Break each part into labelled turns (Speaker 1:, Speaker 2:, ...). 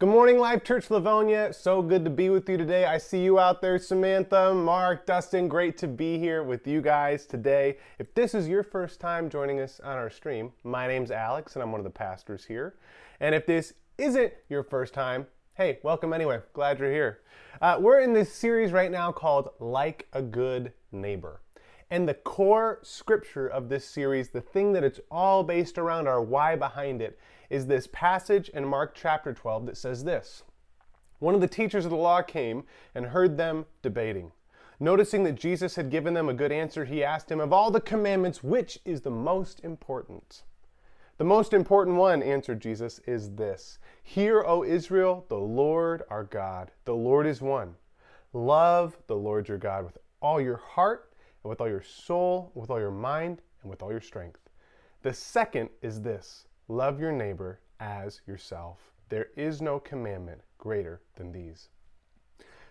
Speaker 1: Good morning, Life Church Livonia. So good to be with you today. I see you out there, Samantha, Mark, Dustin. Great to be here with you guys today. If this is your first time joining us on our stream, my name's Alex and I'm one of the pastors here. And if this isn't your first time, hey, welcome anyway. Glad you're here. Uh, we're in this series right now called Like a Good Neighbor. And the core scripture of this series, the thing that it's all based around, our why behind it, is this passage in Mark chapter 12 that says this One of the teachers of the law came and heard them debating. Noticing that Jesus had given them a good answer, he asked him, Of all the commandments, which is the most important? The most important one, answered Jesus, is this Hear, O Israel, the Lord our God, the Lord is one. Love the Lord your God with all your heart, and with all your soul, with all your mind, and with all your strength. The second is this Love your neighbor as yourself. There is no commandment greater than these.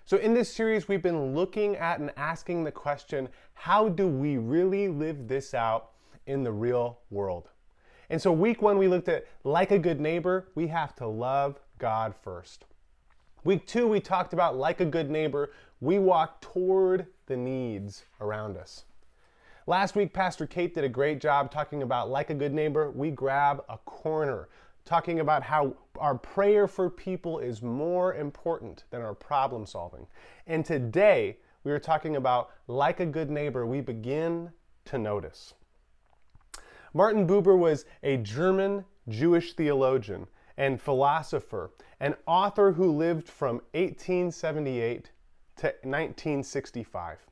Speaker 1: So, in this series, we've been looking at and asking the question how do we really live this out in the real world? And so, week one, we looked at like a good neighbor, we have to love God first. Week two, we talked about like a good neighbor, we walk toward the needs around us. Last week, Pastor Kate did a great job talking about, like a good neighbor, we grab a corner, talking about how our prayer for people is more important than our problem solving. And today, we are talking about, like a good neighbor, we begin to notice. Martin Buber was a German Jewish theologian and philosopher, an author who lived from 1878 to 1965.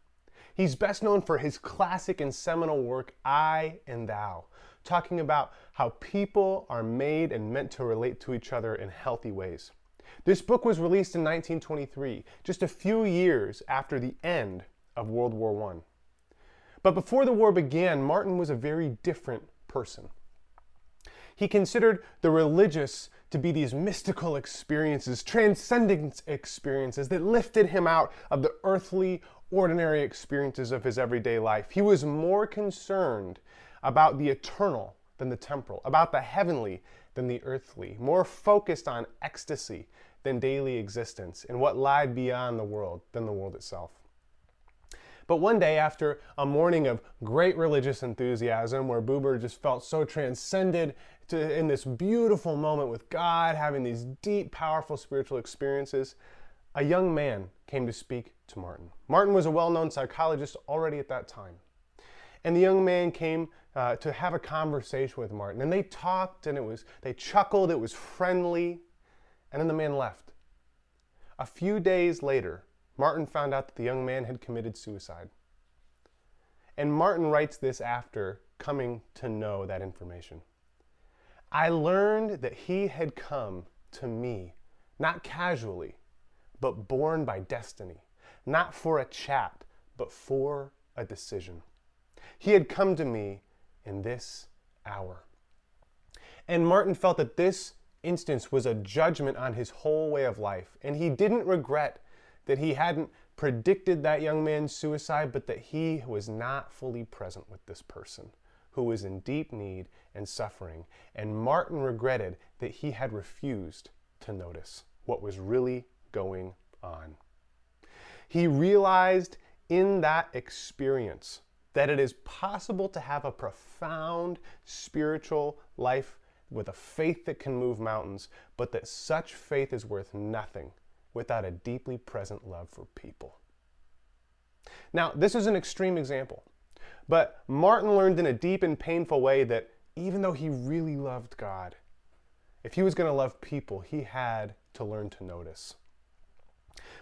Speaker 1: He's best known for his classic and seminal work, I and Thou, talking about how people are made and meant to relate to each other in healthy ways. This book was released in 1923, just a few years after the end of World War I. But before the war began, Martin was a very different person. He considered the religious to be these mystical experiences, transcendent experiences that lifted him out of the earthly ordinary experiences of his everyday life. He was more concerned about the eternal than the temporal, about the heavenly than the earthly, more focused on ecstasy than daily existence, and what lied beyond the world than the world itself. But one day, after a morning of great religious enthusiasm, where Buber just felt so transcended to, in this beautiful moment with God, having these deep, powerful spiritual experiences, a young man came to speak to Martin. Martin was a well known psychologist already at that time. And the young man came uh, to have a conversation with Martin. And they talked and it was, they chuckled, it was friendly. And then the man left. A few days later, Martin found out that the young man had committed suicide. And Martin writes this after coming to know that information. I learned that he had come to me, not casually, but born by destiny not for a chat, but for a decision. He had come to me in this hour. And Martin felt that this instance was a judgment on his whole way of life. And he didn't regret that he hadn't predicted that young man's suicide, but that he was not fully present with this person who was in deep need and suffering. And Martin regretted that he had refused to notice what was really going on. He realized in that experience that it is possible to have a profound spiritual life with a faith that can move mountains, but that such faith is worth nothing without a deeply present love for people. Now, this is an extreme example, but Martin learned in a deep and painful way that even though he really loved God, if he was going to love people, he had to learn to notice.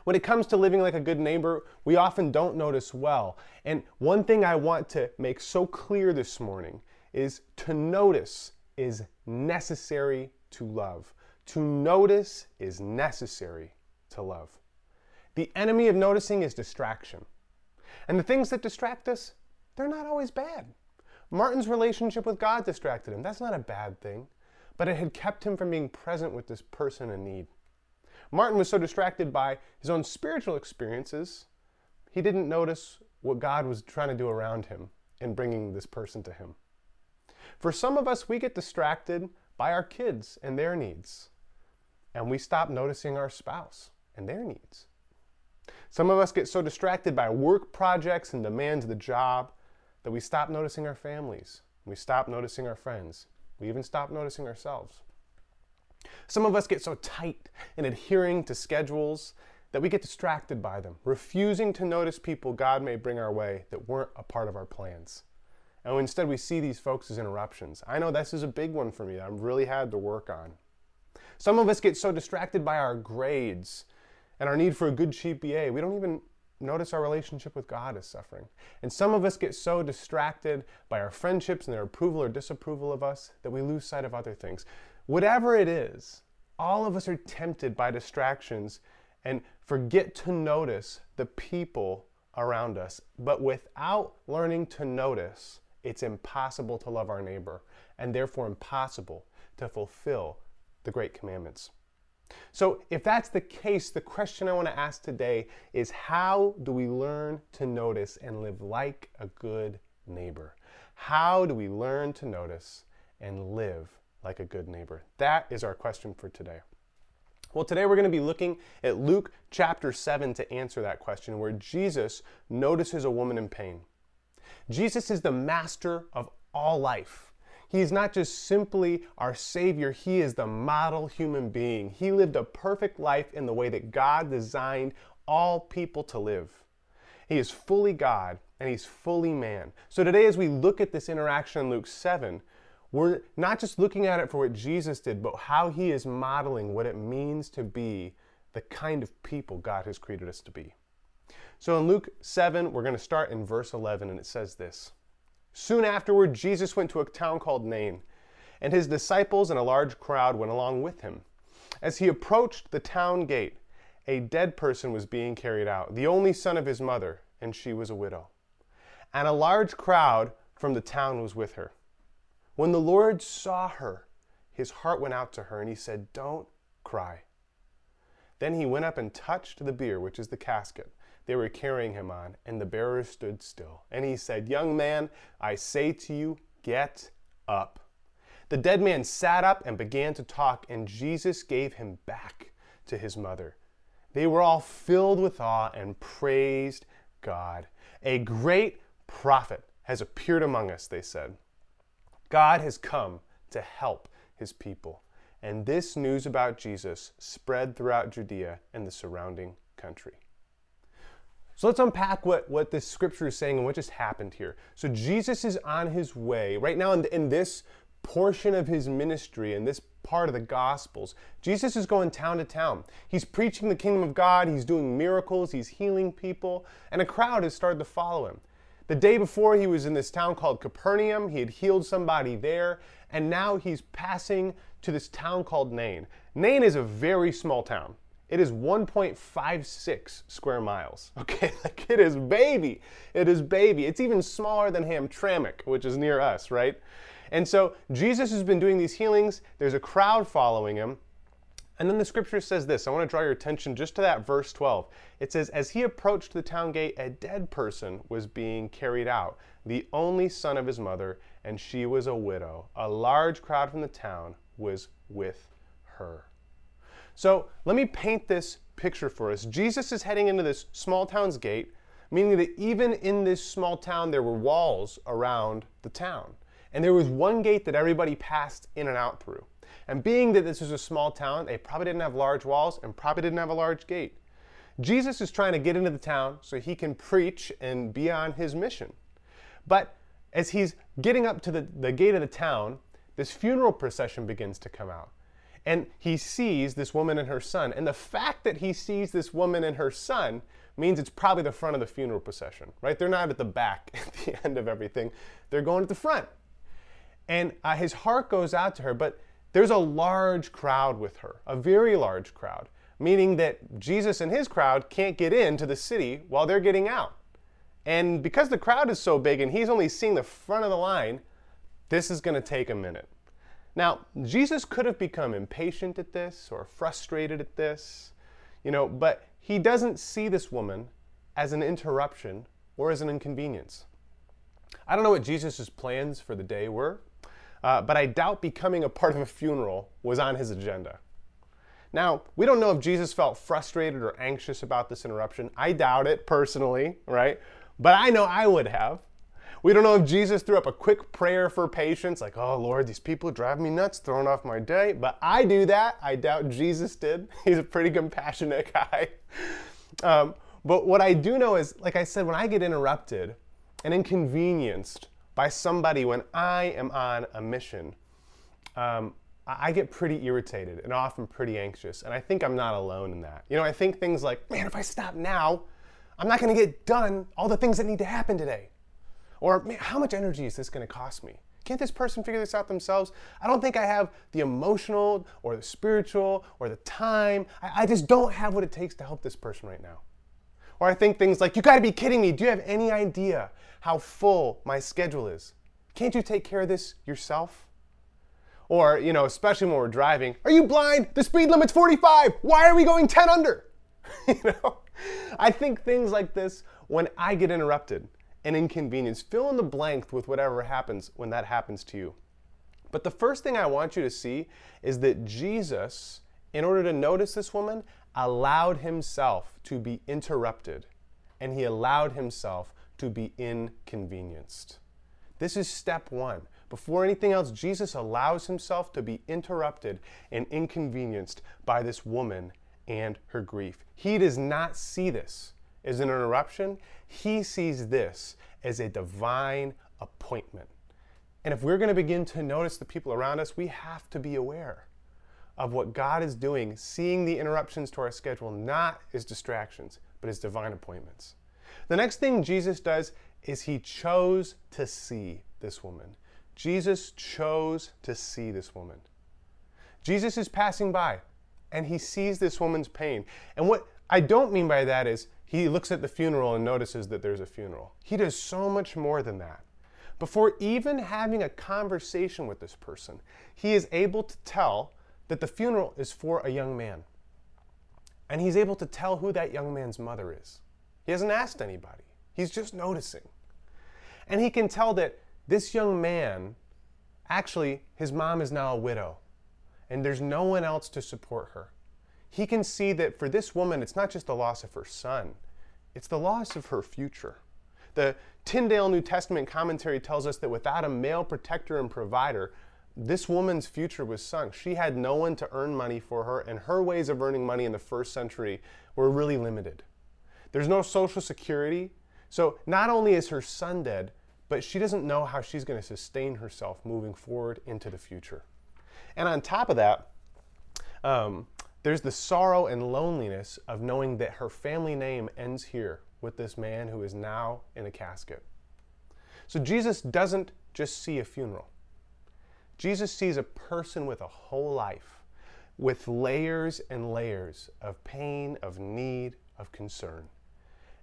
Speaker 1: When it comes to living like a good neighbor, we often don't notice well. And one thing I want to make so clear this morning is to notice is necessary to love. To notice is necessary to love. The enemy of noticing is distraction. And the things that distract us, they're not always bad. Martin's relationship with God distracted him. That's not a bad thing, but it had kept him from being present with this person in need. Martin was so distracted by his own spiritual experiences, he didn't notice what God was trying to do around him in bringing this person to him. For some of us, we get distracted by our kids and their needs. and we stop noticing our spouse and their needs. Some of us get so distracted by work projects and demands of the job that we stop noticing our families. We stop noticing our friends. We even stop noticing ourselves. Some of us get so tight in adhering to schedules that we get distracted by them, refusing to notice people God may bring our way that weren't a part of our plans. And instead, we see these folks as interruptions. I know this is a big one for me that I've really had to work on. Some of us get so distracted by our grades and our need for a good GPA, we don't even notice our relationship with God is suffering. And some of us get so distracted by our friendships and their approval or disapproval of us that we lose sight of other things. Whatever it is, all of us are tempted by distractions and forget to notice the people around us. But without learning to notice, it's impossible to love our neighbor and therefore impossible to fulfill the great commandments. So, if that's the case, the question I want to ask today is how do we learn to notice and live like a good neighbor? How do we learn to notice and live like a good neighbor? That is our question for today. Well, today we're going to be looking at Luke chapter 7 to answer that question, where Jesus notices a woman in pain. Jesus is the master of all life. He is not just simply our Savior, He is the model human being. He lived a perfect life in the way that God designed all people to live. He is fully God and He's fully man. So today, as we look at this interaction in Luke 7, we're not just looking at it for what Jesus did, but how He is modeling what it means to be the kind of people God has created us to be. So in Luke 7, we're going to start in verse 11, and it says this. Soon afterward, Jesus went to a town called Nain, and his disciples and a large crowd went along with him. As he approached the town gate, a dead person was being carried out, the only son of his mother, and she was a widow. And a large crowd from the town was with her. When the Lord saw her, his heart went out to her, and he said, Don't cry. Then he went up and touched the bier, which is the casket they were carrying him on, and the bearer stood still. And he said, Young man, I say to you, get up. The dead man sat up and began to talk, and Jesus gave him back to his mother. They were all filled with awe and praised God. A great prophet has appeared among us, they said. God has come to help his people. And this news about Jesus spread throughout Judea and the surrounding country. So let's unpack what, what this scripture is saying and what just happened here. So Jesus is on his way. Right now, in, in this portion of his ministry, in this part of the Gospels, Jesus is going town to town. He's preaching the kingdom of God, he's doing miracles, he's healing people, and a crowd has started to follow him. The day before, he was in this town called Capernaum. He had healed somebody there, and now he's passing to this town called Nain. Nain is a very small town. It is 1.56 square miles. Okay, like it is baby. It is baby. It's even smaller than Hamtramck, which is near us, right? And so Jesus has been doing these healings. There's a crowd following him. And then the scripture says this. I want to draw your attention just to that verse 12. It says, As he approached the town gate, a dead person was being carried out, the only son of his mother, and she was a widow. A large crowd from the town was with her. So let me paint this picture for us. Jesus is heading into this small town's gate, meaning that even in this small town, there were walls around the town. And there was one gate that everybody passed in and out through. And being that this was a small town, they probably didn't have large walls and probably didn't have a large gate. Jesus is trying to get into the town so he can preach and be on his mission. But as he's getting up to the, the gate of the town, this funeral procession begins to come out and he sees this woman and her son. And the fact that he sees this woman and her son means it's probably the front of the funeral procession, right? They're not at the back at the end of everything, they're going at the front. And uh, his heart goes out to her, but there's a large crowd with her, a very large crowd, meaning that Jesus and his crowd can't get into the city while they're getting out. And because the crowd is so big and he's only seeing the front of the line, this is going to take a minute. Now, Jesus could have become impatient at this or frustrated at this, you know, but he doesn't see this woman as an interruption or as an inconvenience. I don't know what Jesus' plans for the day were, uh, but I doubt becoming a part of a funeral was on his agenda. Now, we don't know if Jesus felt frustrated or anxious about this interruption. I doubt it personally, right? But I know I would have. We don't know if Jesus threw up a quick prayer for patience, like, oh Lord, these people drive me nuts, throwing off my day. But I do that. I doubt Jesus did. He's a pretty compassionate guy. Um, but what I do know is, like I said, when I get interrupted and inconvenienced by somebody when I am on a mission, um, I get pretty irritated and often pretty anxious. And I think I'm not alone in that. You know, I think things like, man, if I stop now, I'm not going to get done all the things that need to happen today. Or, man, how much energy is this going to cost me? Can't this person figure this out themselves? I don't think I have the emotional or the spiritual or the time. I, I just don't have what it takes to help this person right now. Or I think things like, you gotta be kidding me. Do you have any idea how full my schedule is? Can't you take care of this yourself? Or, you know, especially when we're driving, are you blind? The speed limit's 45. Why are we going 10 under? you know, I think things like this when I get interrupted and inconvenience. Fill in the blank with whatever happens when that happens to you. But the first thing I want you to see is that Jesus, in order to notice this woman, allowed himself to be interrupted and he allowed himself to be inconvenienced. This is step one. Before anything else, Jesus allows himself to be interrupted and inconvenienced by this woman and her grief. He does not see this as an interruption, he sees this as a divine appointment. And if we're going to begin to notice the people around us, we have to be aware of what God is doing, seeing the interruptions to our schedule not as distractions, but as divine appointments. The next thing Jesus does is he chose to see this woman. Jesus chose to see this woman. Jesus is passing by and he sees this woman's pain. And what I don't mean by that is he looks at the funeral and notices that there's a funeral. He does so much more than that. Before even having a conversation with this person, he is able to tell that the funeral is for a young man. And he's able to tell who that young man's mother is. He hasn't asked anybody, he's just noticing. And he can tell that this young man, actually, his mom is now a widow, and there's no one else to support her he can see that for this woman, it's not just the loss of her son, it's the loss of her future. The Tyndale New Testament commentary tells us that without a male protector and provider, this woman's future was sunk. She had no one to earn money for her, and her ways of earning money in the first century were really limited. There's no social security. So not only is her son dead, but she doesn't know how she's going to sustain herself moving forward into the future. And on top of that, um, there's the sorrow and loneliness of knowing that her family name ends here with this man who is now in a casket. So Jesus doesn't just see a funeral. Jesus sees a person with a whole life, with layers and layers of pain, of need, of concern.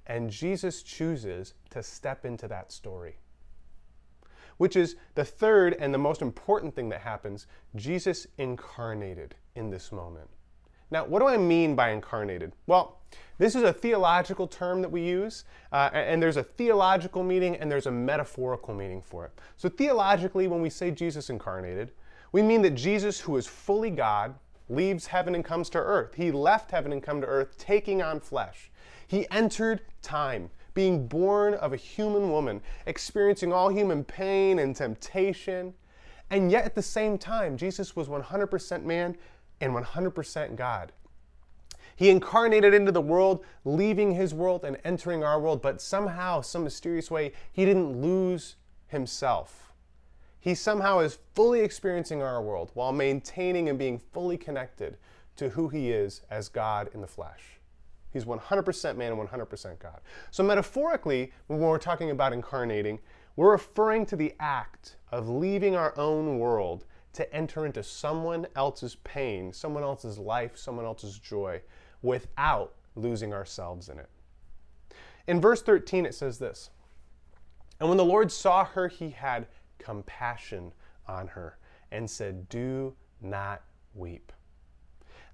Speaker 1: And Jesus chooses to step into that story. Which is the third and the most important thing that happens Jesus incarnated in this moment. Now, what do I mean by incarnated? Well, this is a theological term that we use, uh, and there's a theological meaning and there's a metaphorical meaning for it. So, theologically, when we say Jesus incarnated, we mean that Jesus, who is fully God, leaves heaven and comes to earth. He left heaven and come to earth, taking on flesh. He entered time, being born of a human woman, experiencing all human pain and temptation. And yet, at the same time, Jesus was 100% man and 100% God. He incarnated into the world, leaving his world and entering our world, but somehow, some mysterious way, he didn't lose himself. He somehow is fully experiencing our world while maintaining and being fully connected to who he is as God in the flesh. He's 100% man and 100% God. So, metaphorically, when we're talking about incarnating, we're referring to the act of leaving our own world to enter into someone else's pain, someone else's life, someone else's joy without losing ourselves in it. In verse 13, it says this And when the Lord saw her, he had compassion on her and said, Do not weep.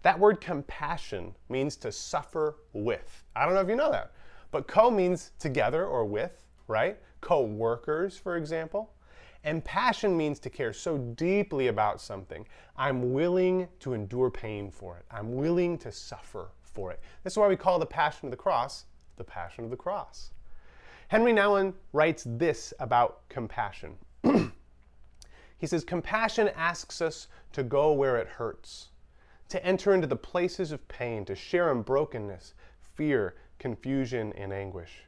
Speaker 1: That word compassion means to suffer with. I don't know if you know that, but co means together or with, right? Co workers, for example. And passion means to care so deeply about something. I'm willing to endure pain for it. I'm willing to suffer for it. That's why we call the passion of the cross the passion of the cross. Henry Nouwen writes this about compassion. he says, Compassion asks us to go where it hurts, to enter into the places of pain, to share in brokenness, fear, confusion, and anguish.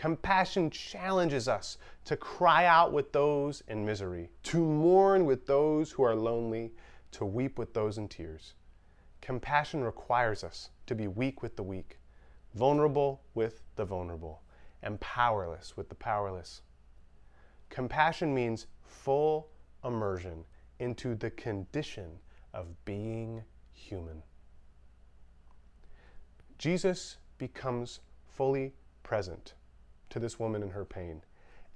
Speaker 1: Compassion challenges us to cry out with those in misery, to mourn with those who are lonely, to weep with those in tears. Compassion requires us to be weak with the weak, vulnerable with the vulnerable, and powerless with the powerless. Compassion means full immersion into the condition of being human. Jesus becomes fully present to this woman in her pain,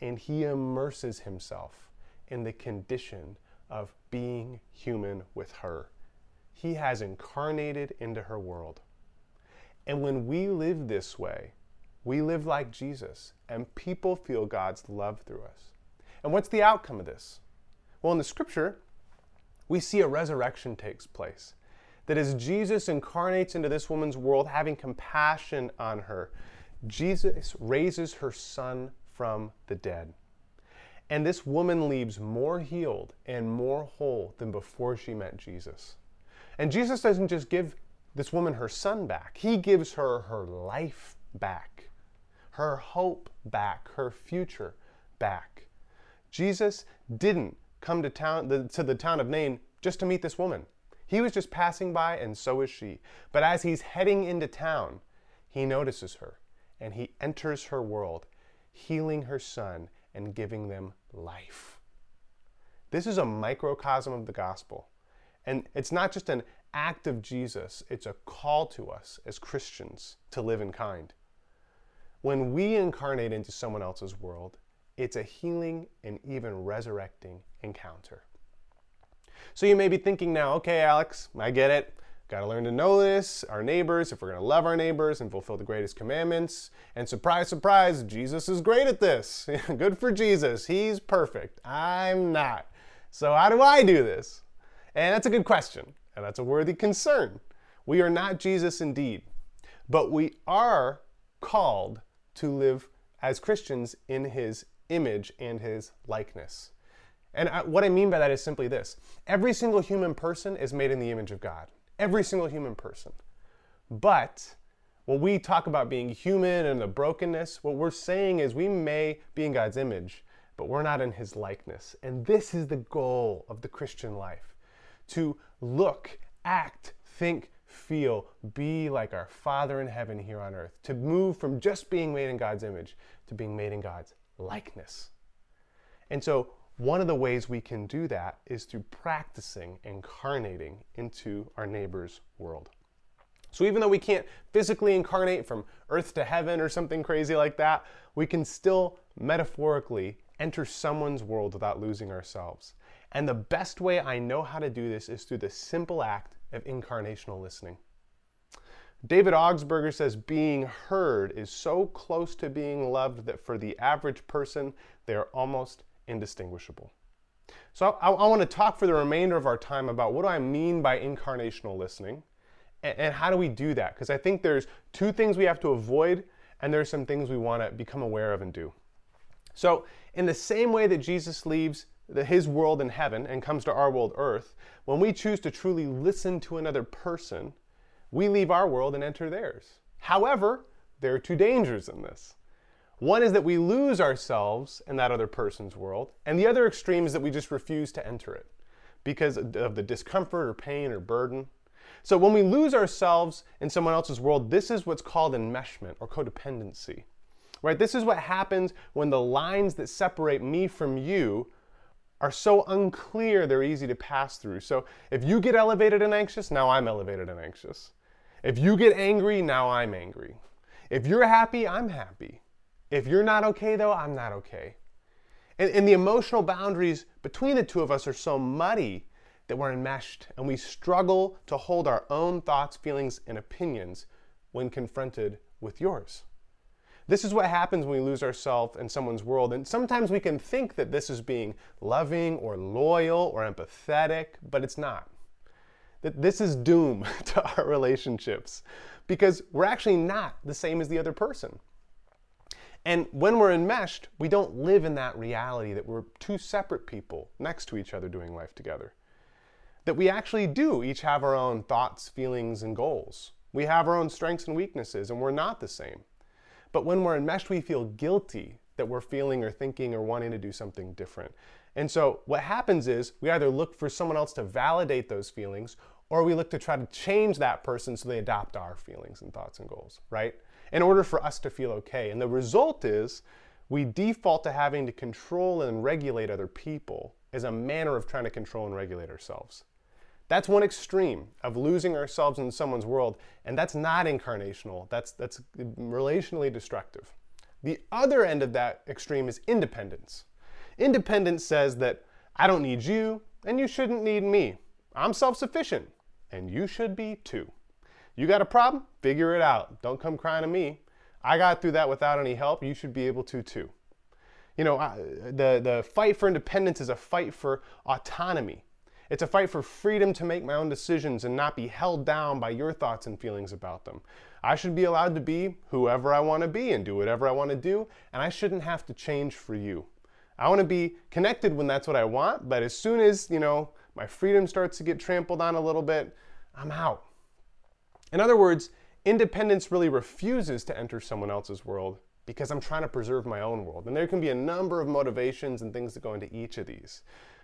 Speaker 1: and he immerses himself in the condition of being human with her. He has incarnated into her world. And when we live this way, we live like Jesus, and people feel God's love through us. And what's the outcome of this? Well, in the scripture, we see a resurrection takes place. That as Jesus incarnates into this woman's world, having compassion on her, Jesus raises her son from the dead. And this woman leaves more healed and more whole than before she met Jesus. And Jesus doesn't just give this woman her son back, he gives her her life back, her hope back, her future back. Jesus didn't come to town to the town of Nain just to meet this woman. He was just passing by and so is she. But as he's heading into town, he notices her and he enters her world, healing her son and giving them life. This is a microcosm of the gospel. And it's not just an act of Jesus, it's a call to us as Christians to live in kind. When we incarnate into someone else's world, it's a healing and even resurrecting encounter. So you may be thinking now, okay, Alex, I get it. Got to learn to know this, our neighbors, if we're going to love our neighbors and fulfill the greatest commandments. And surprise, surprise, Jesus is great at this. Good for Jesus. He's perfect. I'm not. So, how do I do this? And that's a good question, and that's a worthy concern. We are not Jesus indeed, but we are called to live as Christians in his image and his likeness. And what I mean by that is simply this every single human person is made in the image of God. Every single human person. But when we talk about being human and the brokenness, what we're saying is we may be in God's image, but we're not in his likeness. And this is the goal of the Christian life to look, act, think, feel, be like our Father in heaven here on earth, to move from just being made in God's image to being made in God's likeness. And so, one of the ways we can do that is through practicing incarnating into our neighbor's world. So, even though we can't physically incarnate from earth to heaven or something crazy like that, we can still metaphorically enter someone's world without losing ourselves. And the best way I know how to do this is through the simple act of incarnational listening. David Augsburger says being heard is so close to being loved that for the average person, they are almost indistinguishable. So I, I want to talk for the remainder of our time about what do I mean by incarnational listening and, and how do we do that? Because I think there's two things we have to avoid and there's some things we want to become aware of and do. So in the same way that Jesus leaves the, his world in heaven and comes to our world earth, when we choose to truly listen to another person, we leave our world and enter theirs. However, there are two dangers in this. One is that we lose ourselves in that other person's world, and the other extreme is that we just refuse to enter it because of the discomfort or pain or burden. So when we lose ourselves in someone else's world, this is what's called enmeshment or codependency. Right? This is what happens when the lines that separate me from you are so unclear they're easy to pass through. So if you get elevated and anxious, now I'm elevated and anxious. If you get angry, now I'm angry. If you're happy, I'm happy. If you're not okay, though, I'm not okay. And, and, the emotional boundaries between the two of us are so muddy that we're enmeshed and we struggle to hold our own thoughts, feelings, and opinions when confronted with yours. This is what happens when we lose ourselves in someone's world. And sometimes we can think that this is being loving or loyal or empathetic, but it's not. That this is doom to our relationships because we're actually not the same as the other person. And when we're enmeshed, we don't live in that reality that we're two separate people next to each other doing life together. That we actually do each have our own thoughts, feelings, and goals. We have our own strengths and weaknesses, and we're not the same. But when we're enmeshed, we feel guilty that we're feeling or thinking or wanting to do something different. And so what happens is we either look for someone else to validate those feelings or we look to try to change that person so they adopt our feelings and thoughts and goals, right? In order for us to feel okay. And the result is we default to having to control and regulate other people as a manner of trying to control and regulate ourselves. That's one extreme of losing ourselves in someone's world, and that's not incarnational. That's that's relationally destructive. The other end of that extreme is independence. Independence says that I don't need you, and you shouldn't need me. I'm self sufficient, and you should be too. You got a problem? Figure it out. Don't come crying to me. I got through that without any help. You should be able to too. You know, the, the fight for independence is a fight for autonomy. It's a fight for freedom to make my own decisions and not be held down by your thoughts and feelings about them. I should be allowed to be whoever I want to be and do whatever I want to do, and I shouldn't have to change for you. I want to be connected when that's what I want, but as soon as, you know, my freedom starts to get trampled on a little bit, I'm out. In other words, independence really refuses to enter someone else's world because I'm trying to preserve my own world. And there can be a number of motivations and things that go into each of these.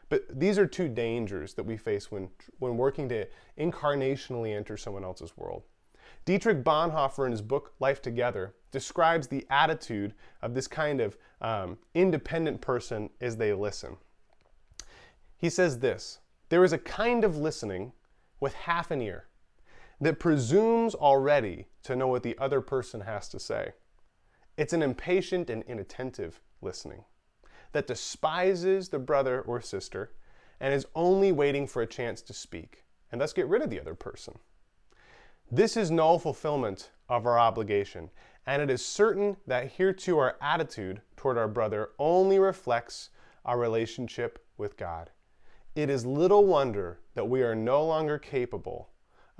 Speaker 1: But these are two dangers that we face when, when working to incarnationally enter someone else's world. Dietrich Bonhoeffer, in his book Life Together, describes the attitude of this kind of um, independent person as they listen. He says this There is a kind of listening with half an ear that presumes already to know what the other person has to say. It's an impatient and inattentive listening that despises the brother or sister and is only waiting for a chance to speak and thus get rid of the other person. This is no fulfillment of our obligation, and it is certain that hereto our attitude toward our brother only reflects our relationship with God. It is little wonder that we are no longer capable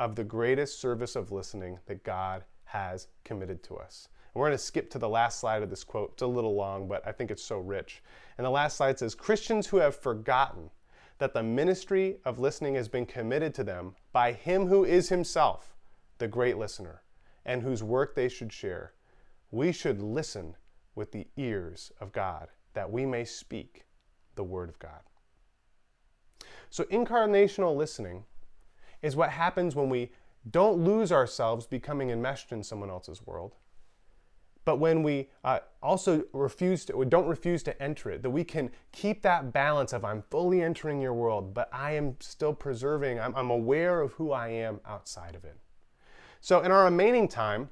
Speaker 1: of the greatest service of listening that God has committed to us. And we're going to skip to the last slide of this quote. It's a little long, but I think it's so rich. And the last slide says Christians who have forgotten that the ministry of listening has been committed to them by Him who is Himself the great listener and whose work they should share. We should listen with the ears of God that we may speak the Word of God. So, incarnational listening is what happens when we don't lose ourselves becoming enmeshed in someone else's world but when we uh, also refuse to, don't refuse to enter it, that we can keep that balance of I'm fully entering your world, but I am still preserving, I'm, I'm aware of who I am outside of it. So, in our remaining time,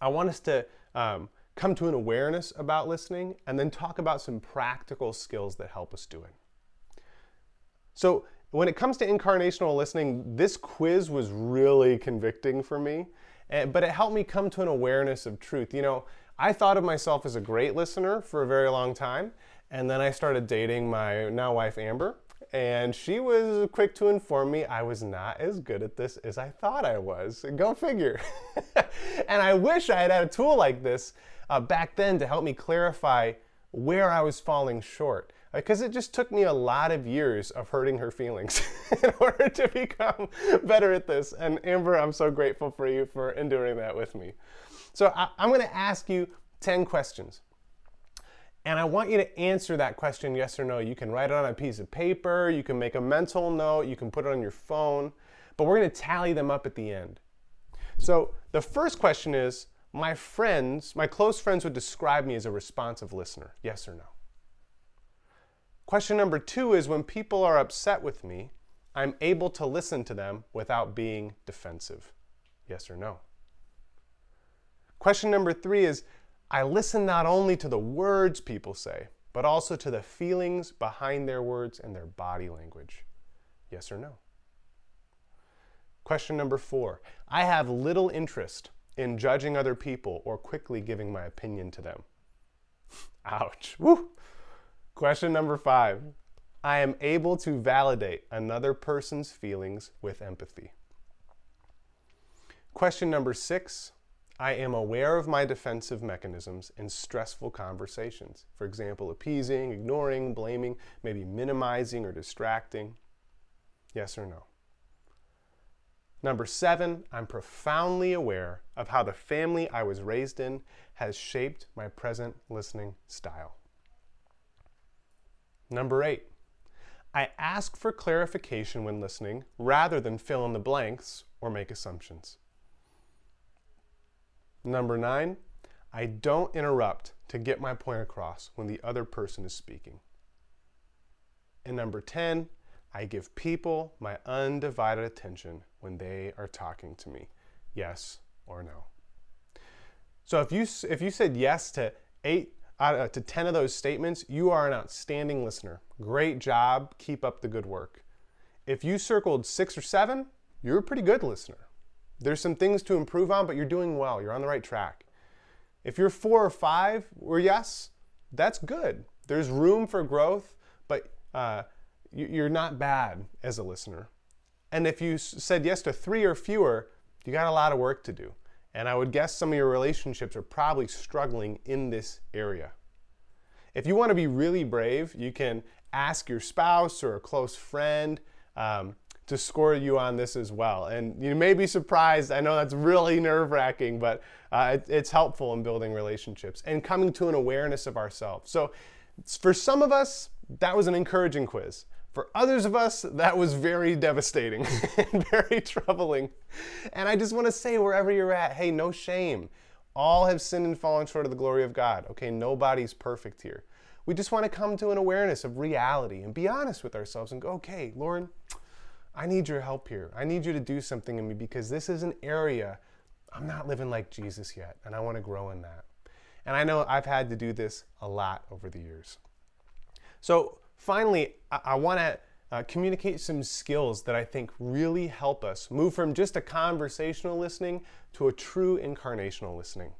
Speaker 1: I want us to um, come to an awareness about listening and then talk about some practical skills that help us do it. So, when it comes to incarnational listening, this quiz was really convicting for me but it helped me come to an awareness of truth. You know, I thought of myself as a great listener for a very long time, and then I started dating my now wife Amber, and she was quick to inform me I was not as good at this as I thought I was. Go figure. and I wish I had had a tool like this uh, back then to help me clarify where I was falling short because it just took me a lot of years of hurting her feelings in order to become better at this. And Amber, I'm so grateful for you for enduring that with me. So I, am going to ask you 10 questions. And I want you to answer that question yes or no. You can write it on a piece of paper, you can make a mental note, you can put it on your phone, but we're going to tally them up at the end. So the first question is My friends, my close friends would describe me as a responsive listener. Yes or no? Question number two is when people are upset with me, I'm able to listen to them without being defensive. Yes or no? Question number three is I listen not only to the words people say, but also to the feelings behind their words and their body language. Yes or no? Question number four I have little interest in judging other people or quickly giving my opinion to them. Ouch. Woo. Question number five I am able to validate another person's feelings with empathy. Question number six I am aware of my defensive mechanisms in stressful conversations. For example, appeasing, ignoring, blaming, maybe minimizing or distracting. Yes or no? Number seven, I'm profoundly aware of how the family I was raised in has shaped my present listening style. Number eight, I ask for clarification when listening rather than fill in the blanks or make assumptions. Number nine, I don't interrupt to get my point across when the other person is speaking. And number 10, I give people my undivided attention when they are talking to me. Yes or no. So if you if you said yes to 8 uh, to 10 of those statements, you are an outstanding listener. Great job. Keep up the good work. If you circled 6 or 7, you're a pretty good listener. There's some things to improve on, but you're doing well. You're on the right track. If you're four or five or yes, that's good. There's room for growth, but uh, you're not bad as a listener. And if you said yes to three or fewer, you got a lot of work to do. And I would guess some of your relationships are probably struggling in this area. If you want to be really brave, you can ask your spouse or a close friend. Um, to score you on this as well. And you may be surprised. I know that's really nerve wracking, but uh, it, it's helpful in building relationships and coming to an awareness of ourselves. So, for some of us, that was an encouraging quiz. For others of us, that was very devastating and very troubling. And I just want to say, wherever you're at, hey, no shame. All have sinned and fallen short of the glory of God. Okay, nobody's perfect here. We just want to come to an awareness of reality and be honest with ourselves and go, okay, Lord, I need your help here. I need you to do something in me because this is an area I'm not living like Jesus yet, and I want to grow in that. And I know I've had to do this a lot over the years. So, finally, I, I want to uh, communicate some skills that I think really help us move from just a conversational listening to a true incarnational listening.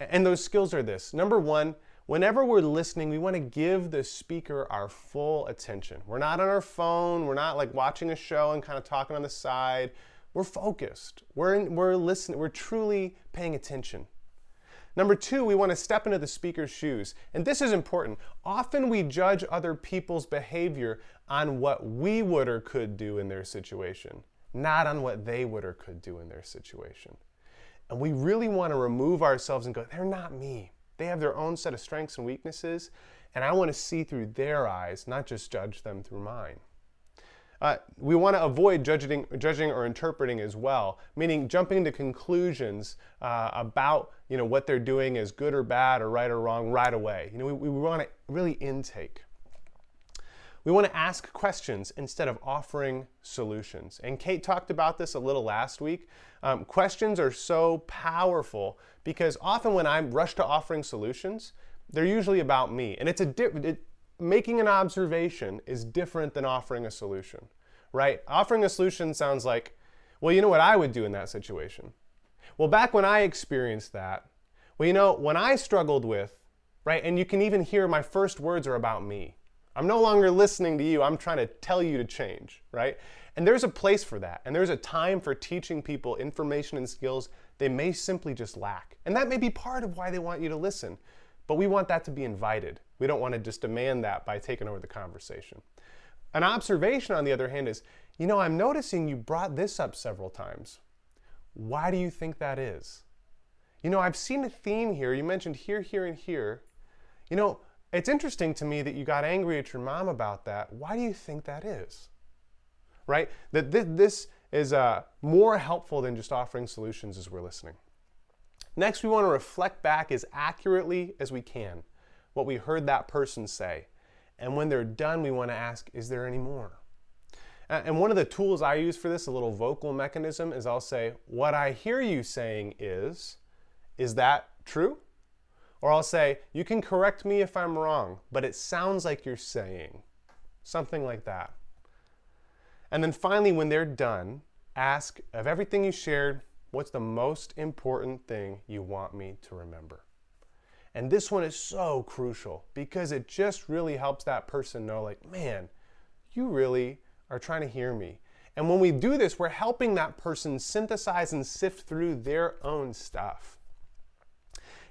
Speaker 1: And those skills are this number one, whenever we're listening, we want to give the speaker our full attention. We're not on our phone, we're not like watching a show and kind of talking on the side. We're focused. We're, in, we're listening. We're truly paying attention. Number two, we want to step into the speaker's shoes. And this is important. Often we judge other people's behavior on what we would or could do in their situation, not on what they would or could do in their situation. And we really want to remove ourselves and go, they're not me. They have their own set of strengths and weaknesses, and I want to see through their eyes, not just judge them through mine. Uh, we want to avoid judging, judging or interpreting as well, meaning jumping to conclusions uh, about you know what they're doing is good or bad or right or wrong right away. You know, we, we want to really intake. We want to ask questions instead of offering solutions. And Kate talked about this a little last week. Um, questions are so powerful because often when I rush to offering solutions, they're usually about me. And it's a it, making an observation is different than offering a solution, right? Offering a solution sounds like, well, you know what I would do in that situation? Well, back when I experienced that, well, you know, when I struggled with, right, and you can even hear my first words are about me. I'm no longer listening to you, I'm trying to tell you to change, right? And there's a place for that. And there's a time for teaching people information and skills they may simply just lack. And that may be part of why they want you to listen. But we want that to be invited. We don't want to just demand that by taking over the conversation. An observation, on the other hand, is you know, I'm noticing you brought this up several times. Why do you think that is? You know, I've seen a theme here. You mentioned here, here, and here. You know, it's interesting to me that you got angry at your mom about that. Why do you think that is? Right? That this is uh, more helpful than just offering solutions as we're listening. Next, we want to reflect back as accurately as we can what we heard that person say. And when they're done, we want to ask, is there any more? And one of the tools I use for this, a little vocal mechanism, is I'll say, What I hear you saying is, is that true? Or I'll say, you can correct me if I'm wrong, but it sounds like you're saying. Something like that. And then finally, when they're done, ask of everything you shared, What's the most important thing you want me to remember? And this one is so crucial because it just really helps that person know, like, man, you really are trying to hear me. And when we do this, we're helping that person synthesize and sift through their own stuff.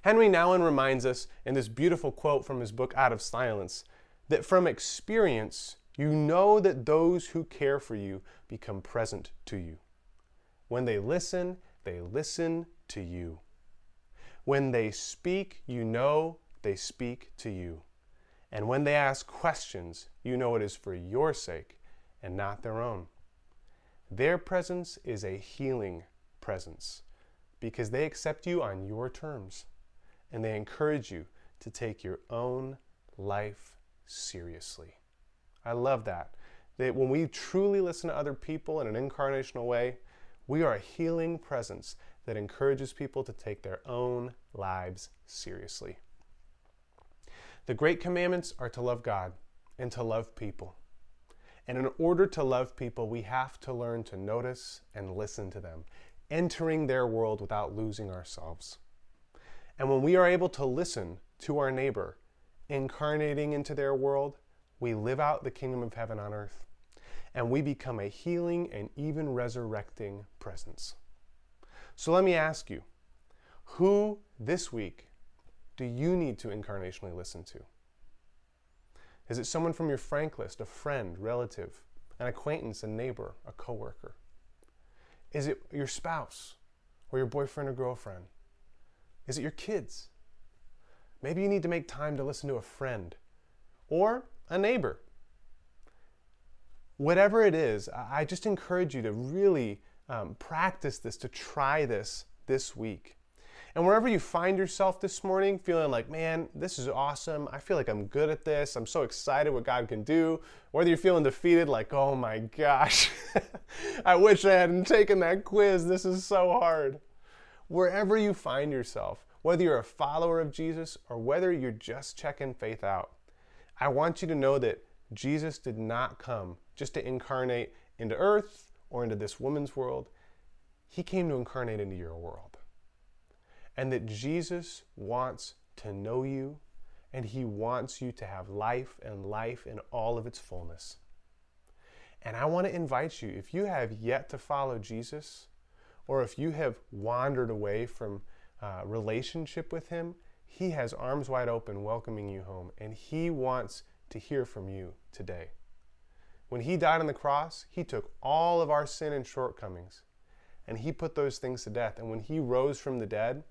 Speaker 1: Henry Nouwen reminds us in this beautiful quote from his book Out of Silence that from experience, you know that those who care for you become present to you. When they listen, they listen to you. When they speak, you know they speak to you. And when they ask questions, you know it is for your sake and not their own. Their presence is a healing presence because they accept you on your terms and they encourage you to take your own life seriously. I love that. That when we truly listen to other people in an incarnational way, we are a healing presence that encourages people to take their own lives seriously. The great commandments are to love God and to love people. And in order to love people, we have to learn to notice and listen to them, entering their world without losing ourselves. And when we are able to listen to our neighbor, incarnating into their world, we live out the kingdom of heaven on earth. And we become a healing and even resurrecting presence. So let me ask you who this week do you need to incarnationally listen to? Is it someone from your frank list, a friend, relative, an acquaintance, a neighbor, a coworker? Is it your spouse or your boyfriend or girlfriend? Is it your kids? Maybe you need to make time to listen to a friend or a neighbor. Whatever it is, I just encourage you to really um, practice this, to try this this week. And wherever you find yourself this morning, feeling like, man, this is awesome. I feel like I'm good at this. I'm so excited what God can do. Whether you're feeling defeated, like, oh my gosh, I wish I hadn't taken that quiz. This is so hard. Wherever you find yourself, whether you're a follower of Jesus or whether you're just checking faith out, I want you to know that Jesus did not come just to incarnate into earth or into this woman's world. He came to incarnate into your world. And that Jesus wants to know you and he wants you to have life and life in all of its fullness. And I want to invite you, if you have yet to follow Jesus, or if you have wandered away from uh, relationship with him, he has arms wide open welcoming you home, and He wants to hear from you today. When He died on the cross, He took all of our sin and shortcomings, and He put those things to death. And when He rose from the dead,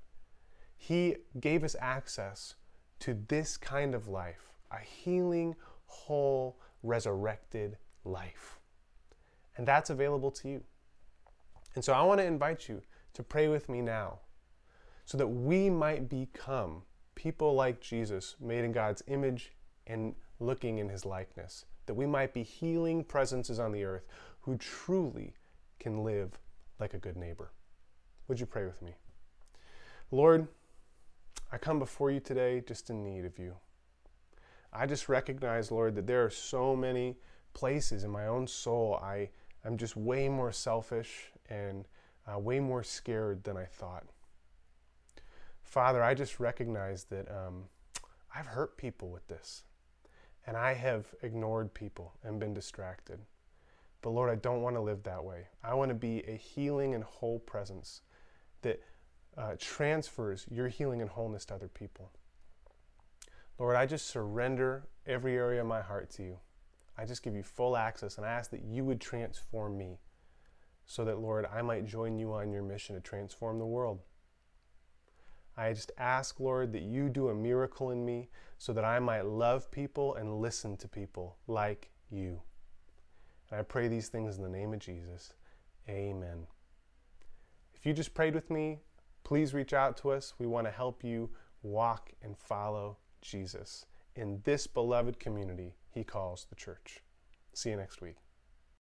Speaker 1: He gave us access to this kind of life a healing, whole, resurrected life. And that's available to you. And so I want to invite you to pray with me now so that we might become people like Jesus, made in God's image and looking in his likeness, that we might be healing presences on the earth who truly can live like a good neighbor. Would you pray with me? Lord, I come before you today just in need of you. I just recognize, Lord, that there are so many places in my own soul I I'm just way more selfish and uh, way more scared than I thought. Father, I just recognize that um, I've hurt people with this. And I have ignored people and been distracted. But Lord, I don't want to live that way. I want to be a healing and whole presence that uh, transfers your healing and wholeness to other people. Lord, I just surrender every area of my heart to you. I just give you full access and I ask that you would transform me so that, Lord, I might join you on your mission to transform the world. I just ask, Lord, that you do a miracle in me so that I might love people and listen to people like you. And I pray these things in the name of Jesus. Amen. If you just prayed with me, please reach out to us. We want to help you walk and follow Jesus in this beloved community he calls the church. See you next week.